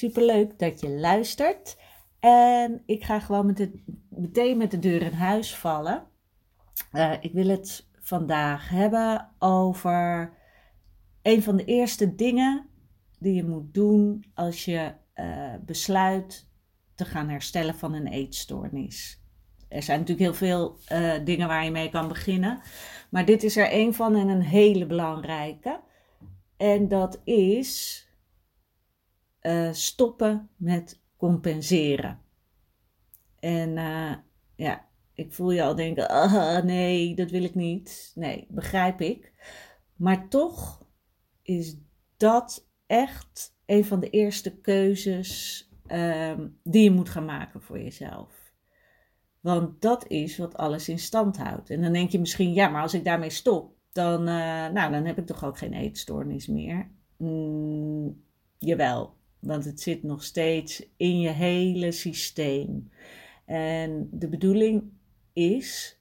Superleuk dat je luistert. En ik ga gewoon meteen met de deur in huis vallen. Uh, ik wil het vandaag hebben over een van de eerste dingen die je moet doen als je uh, besluit te gaan herstellen van een eetstoornis. Er zijn natuurlijk heel veel uh, dingen waar je mee kan beginnen, maar dit is er een van en een hele belangrijke. En dat is uh, stoppen met compenseren. En uh, ja, ik voel je al denken, ah, nee, dat wil ik niet. Nee, begrijp ik. Maar toch is dat echt een van de eerste keuzes um, die je moet gaan maken voor jezelf. Want dat is wat alles in stand houdt. En dan denk je misschien, ja, maar als ik daarmee stop, dan, uh, nou, dan heb ik toch ook geen eetstoornis meer. Mm, jawel, want het zit nog steeds in je hele systeem. En de bedoeling is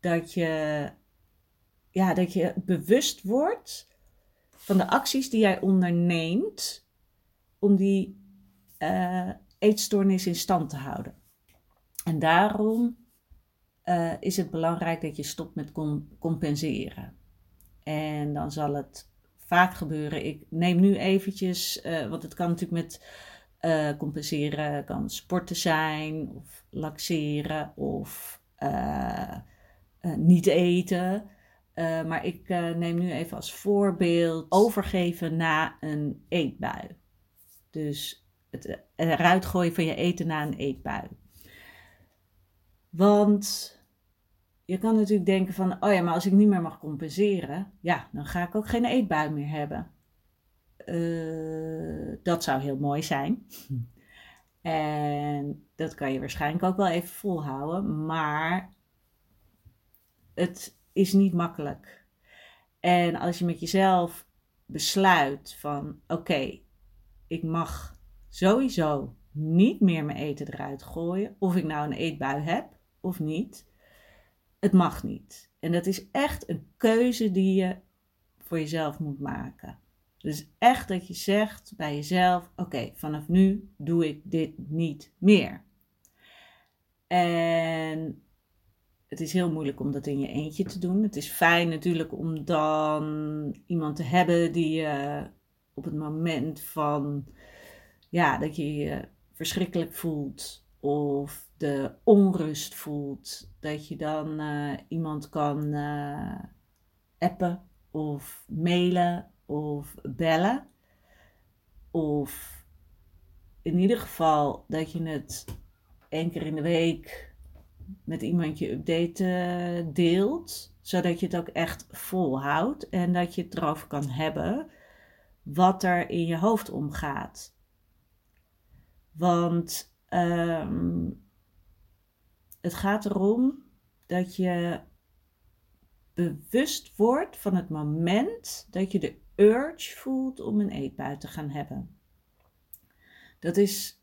dat je, ja, dat je bewust wordt van de acties die jij onderneemt om die uh, eetstoornis in stand te houden. En daarom uh, is het belangrijk dat je stopt met compenseren. En dan zal het vaak gebeuren. Ik neem nu eventjes, uh, want het kan natuurlijk met uh, compenseren, kan sporten zijn, of laxeren, of uh, niet eten. maar ik neem nu even als voorbeeld overgeven na een eetbui. Dus het eruit gooien van je eten na een eetbui. Want je kan natuurlijk denken van, oh ja, maar als ik niet meer mag compenseren, ja, dan ga ik ook geen eetbui meer hebben. Uh, dat zou heel mooi zijn. En dat kan je waarschijnlijk ook wel even volhouden, maar het is niet makkelijk. En als je met jezelf besluit van, oké, ik mag sowieso niet meer mijn eten eruit gooien, of ik nou een eetbui heb of niet het mag niet. En dat is echt een keuze die je voor jezelf moet maken. Dus echt dat je zegt bij jezelf: oké, vanaf nu doe ik dit niet meer. En het is heel moeilijk om dat in je eentje te doen. Het is fijn natuurlijk om dan iemand te hebben die je op het moment van ja, dat je je verschrikkelijk voelt of de onrust voelt, dat je dan uh, iemand kan uh, appen of mailen of bellen. Of in ieder geval dat je het één keer in de week met iemand je update uh, deelt, zodat je het ook echt volhoudt en dat je het erover kan hebben wat er in je hoofd omgaat. Want um, het gaat erom dat je bewust wordt van het moment dat je de urge voelt om een eetbui te gaan hebben. Dat is,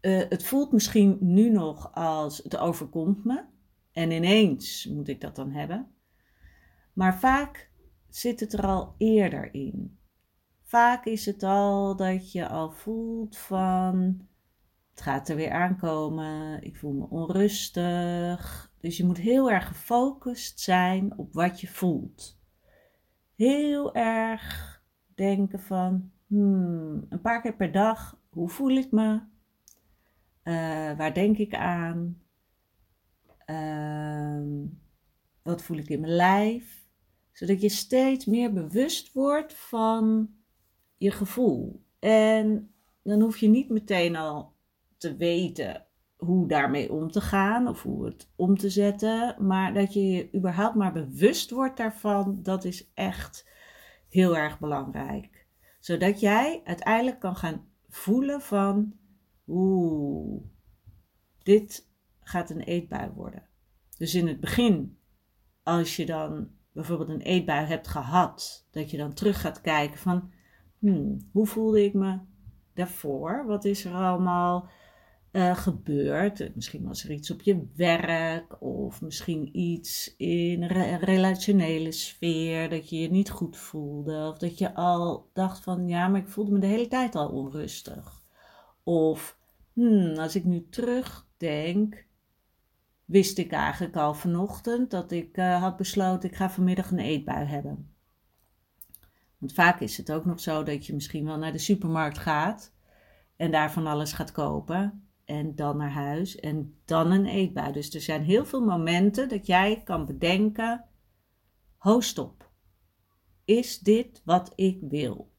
uh, het voelt misschien nu nog als het overkomt me en ineens moet ik dat dan hebben. Maar vaak zit het er al eerder in. Vaak is het al dat je al voelt van het gaat er weer aankomen. Ik voel me onrustig. Dus je moet heel erg gefocust zijn op wat je voelt. Heel erg denken van hmm, een paar keer per dag. Hoe voel ik me? Uh, waar denk ik aan? Ehm, wat voel ik in mijn lijf? Zodat je steeds meer bewust wordt van je gevoel. En dan hoef je niet meteen al te weten hoe daarmee om te gaan of hoe het om te zetten. Maar dat je je überhaupt maar bewust wordt daarvan, dat is echt heel erg belangrijk. Zodat jij uiteindelijk kan gaan voelen van, oeh, dit gaat een eetbui worden. Dus in het begin, als je dan bijvoorbeeld een eetbui hebt gehad, dat je dan terug gaat kijken van, hmm, hoe voelde ik me daarvoor? Wat is er allemaal uh, gebeurd? Misschien was er iets op je werk of misschien iets in een relationele sfeer dat je je niet goed voelde of dat je al dacht van, ja, maar ik voelde me de hele tijd al onrustig. Of, hmm, als ik nu terugdenk, wist ik eigenlijk al vanochtend dat ik uh, had besloten, ik ga vanmiddag een eetbui hebben. Want vaak is het ook nog zo dat je misschien wel naar de supermarkt gaat en daar van alles gaat kopen en dan naar huis en dan een eetbui. Dus er zijn heel veel momenten dat jij kan bedenken, ho stop, is dit wat ik wil?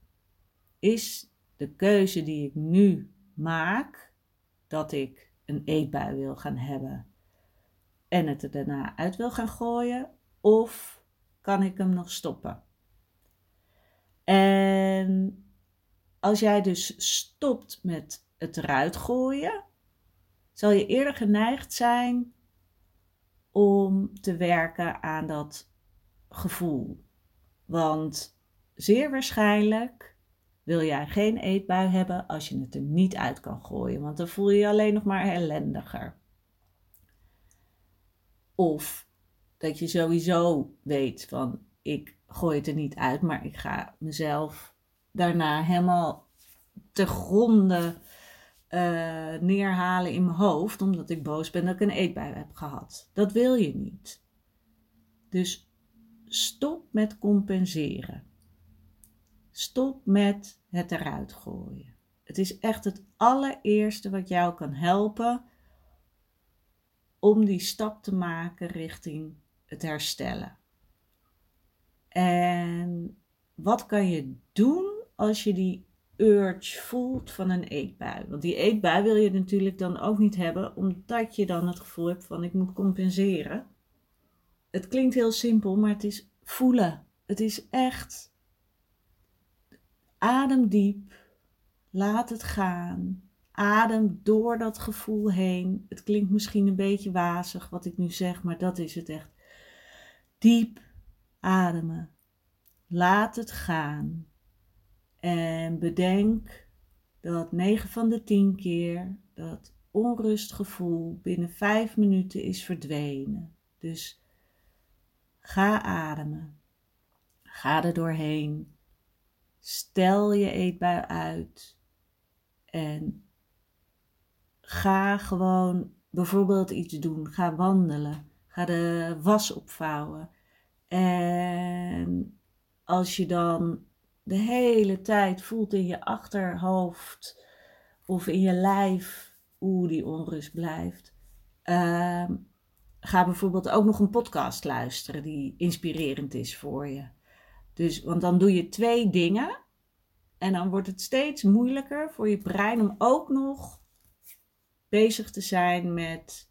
Is de keuze die ik nu maak dat ik een eetbui wil gaan hebben en het er daarna uit wil gaan gooien? Of kan ik hem nog stoppen? En als jij dus stopt met het eruit gooien, zal je eerder geneigd zijn om te werken aan dat gevoel. Want zeer waarschijnlijk wil jij geen eetbui hebben als je het er niet uit kan gooien, want dan voel je je alleen nog maar ellendiger. Of dat je sowieso weet van ik gooi het er niet uit, maar ik ga mezelf daarna helemaal te gronden uh, neerhalen in mijn hoofd, omdat ik boos ben dat ik een eetbui heb gehad. Dat wil je niet. Dus stop met compenseren. Stop met het eruit gooien. Het is echt het allereerste wat jou kan helpen om die stap te maken richting het herstellen. En wat kan je doen als je die urge voelt van een eetbui? Want die eetbui wil je natuurlijk dan ook niet hebben, omdat je dan het gevoel hebt van ik moet compenseren. Het klinkt heel simpel, maar het is voelen. Het is echt adem diep, laat het gaan. Adem door dat gevoel heen. Het klinkt misschien een beetje wazig wat ik nu zeg, maar dat is het echt. Diep ademen. Laat het gaan. En bedenk dat 9 van de 10 keer dat onrustgevoel binnen 5 minuten is verdwenen. Dus ga ademen. Ga er doorheen. Stel je eetbui uit. En ga gewoon bijvoorbeeld iets doen. Ga wandelen. Ga de was opvouwen. En als je dan de hele tijd voelt in je achterhoofd of in je lijf hoe die onrust blijft. Uh, ga bijvoorbeeld ook nog een podcast luisteren die inspirerend is voor je. Dus, want dan doe je twee dingen en dan wordt het steeds moeilijker voor je brein om ook nog bezig te zijn met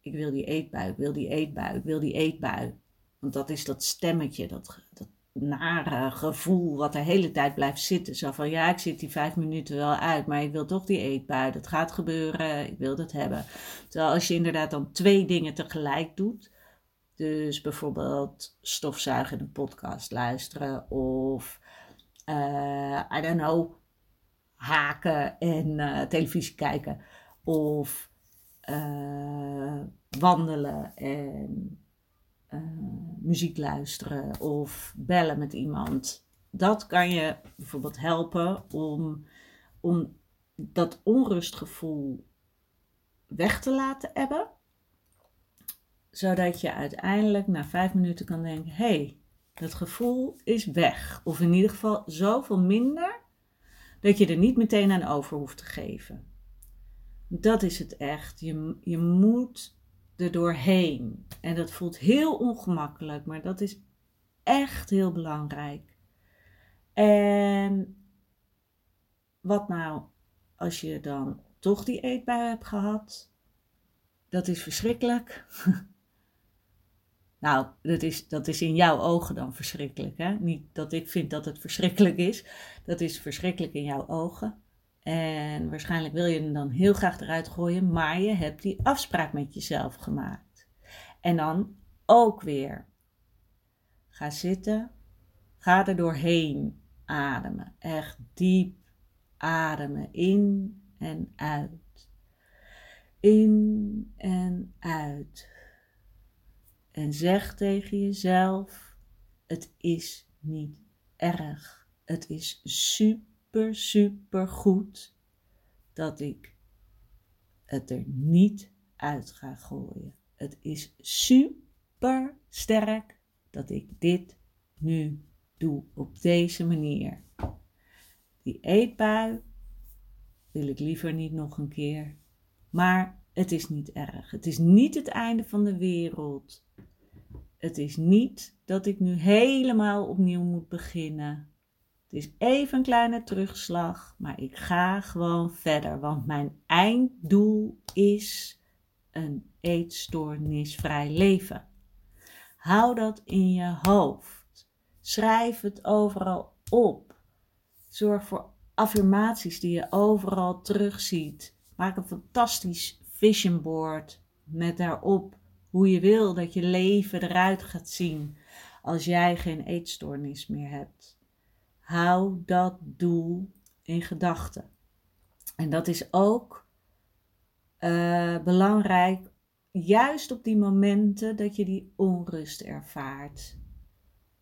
ik wil die eetbui, ik wil die eetbui, ik wil die eetbui. Want dat is dat stemmetje, dat, dat nare gevoel wat de hele tijd blijft zitten. Zo van ja, ik zit die vijf minuten wel uit, maar ik wil toch die eetbui. Dat gaat gebeuren, ik wil dat hebben. Terwijl als je inderdaad dan twee dingen tegelijk doet. Dus bijvoorbeeld stofzuigen en een podcast luisteren of uh, I don't know, haken en uh, televisie kijken of uh, wandelen en uh, muziek luisteren of bellen met iemand. Dat kan je bijvoorbeeld helpen om, om dat onrustgevoel weg te laten hebben. Zodat je uiteindelijk na vijf minuten kan denken: hé, hey, dat gevoel is weg. Of in ieder geval zoveel minder dat je er niet meteen aan over hoeft te geven. Dat is het echt. Je, je moet er doorheen. En dat voelt heel ongemakkelijk, maar dat is echt heel belangrijk. En wat nou als je dan toch die eetbui hebt gehad? Dat is verschrikkelijk. nou, dat is, dat is in jouw ogen dan verschrikkelijk. Hè? Niet dat ik vind dat het verschrikkelijk is. Dat is verschrikkelijk in jouw ogen. En waarschijnlijk wil je hem dan heel graag eruit gooien, maar je hebt die afspraak met jezelf gemaakt. En dan ook weer. Ga zitten, ga er doorheen ademen. Echt diep ademen, in en uit. In en uit. En zeg tegen jezelf: het is niet erg. Het is super super, super goed dat ik het er niet uit ga gooien. Het is super sterk dat ik dit nu doe op deze manier. Die eetbui wil ik liever niet nog een keer. Maar het is niet erg. Het is niet het einde van de wereld. Het is niet dat ik nu helemaal opnieuw moet beginnen. Het is even een kleine terugslag, maar ik ga gewoon verder, want mijn einddoel is een eetstoornisvrij leven. Hou dat in je hoofd. Schrijf het overal op. Zorg voor affirmaties die je overal terugziet. Maak een fantastisch vision board met daarop hoe je wil dat je leven eruit gaat zien als jij geen eetstoornis meer hebt. Hou dat doel in gedachten. En dat is ook uh, belangrijk, juist op die momenten dat je die onrust ervaart.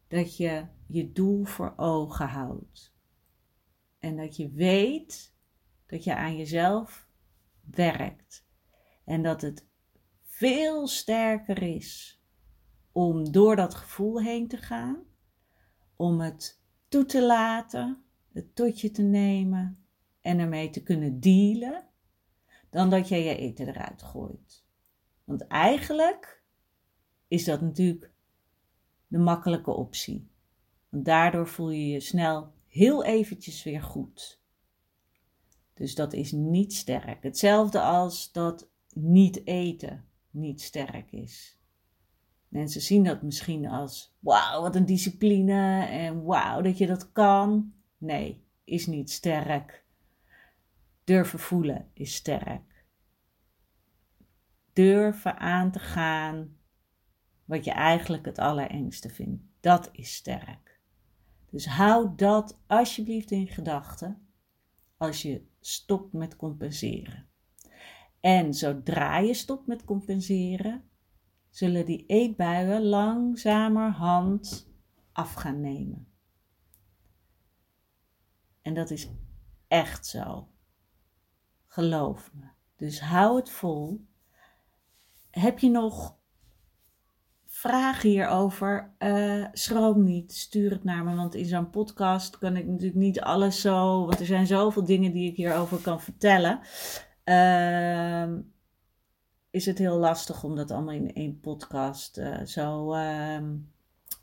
Dat je je doel voor ogen houdt. En dat je weet dat je aan jezelf werkt. En dat het veel sterker is om door dat gevoel heen te gaan, om het toe te laten, het tot je te nemen en ermee te kunnen dealen, dan dat jij je eten eruit gooit. Want eigenlijk is dat natuurlijk de makkelijke optie. Want daardoor voel je je snel heel eventjes weer goed. Dus dat is niet sterk. Hetzelfde als dat niet eten niet sterk is. Mensen zien dat misschien als wauw, wat een discipline en wauw dat je dat kan. Nee, is niet sterk. Durven voelen is sterk. Durven aan te gaan wat je eigenlijk het allerengste vindt. Dat is sterk. Dus hou dat alsjeblieft in gedachten als je stopt met compenseren. En zodra je stopt met compenseren, zullen die eetbuien langzamerhand af gaan nemen. En dat is echt zo. Geloof me. Dus hou het vol. Heb je nog vragen hierover? Uh, schroom niet, stuur het naar me. Want in zo'n podcast kan ik natuurlijk niet alles zo. Want er zijn zoveel dingen die ik hierover kan vertellen. Uh, is het heel lastig om dat allemaal in één podcast uh, zo uh,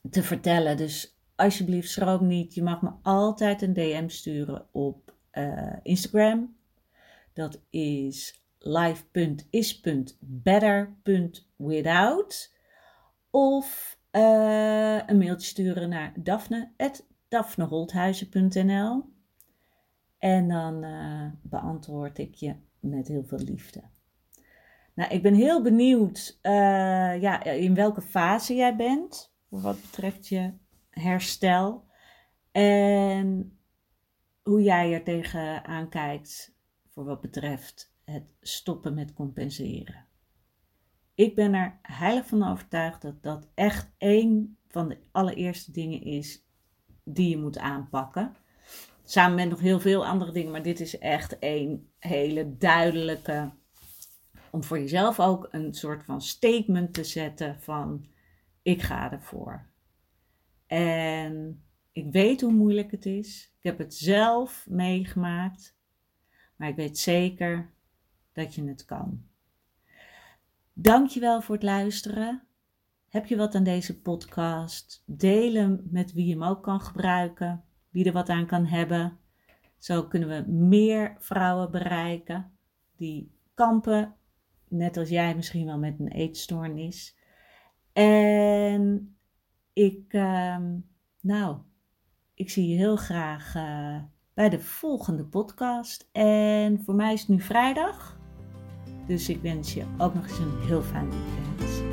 te vertellen. Dus alsjeblieft, schroom niet. Je mag me altijd een DM sturen op uh, Instagram. Dat is live.is.better.without. Of een mailtje sturen naar daphne.daphneholthuizen.nl. En dan beantwoord ik je met heel veel liefde. Nou, ik ben heel benieuwd uh, ja, in welke fase jij bent, voor wat betreft je herstel. En hoe jij er tegenaan kijkt voor wat betreft het stoppen met compenseren. Ik ben er heilig van overtuigd dat dat echt een van de allereerste dingen is die je moet aanpakken. Samen met nog heel veel andere dingen, maar dit is echt een hele duidelijke om voor jezelf ook een soort van statement te zetten van ik ga ervoor. En ik weet hoe moeilijk het is. Ik heb het zelf meegemaakt. Maar ik weet zeker dat je het kan. Dankjewel voor het luisteren. Heb je wat aan deze podcast? Deel hem met wie hem ook kan gebruiken, wie er wat aan kan hebben. Zo kunnen we meer vrouwen bereiken die kampen, net als jij misschien wel met een eetstoornis. En ik, ehm, nou, ik zie je heel graag uh, bij de volgende podcast. En voor mij is het nu vrijdag. Dus ik wens je ook nog eens een heel fijn weekend.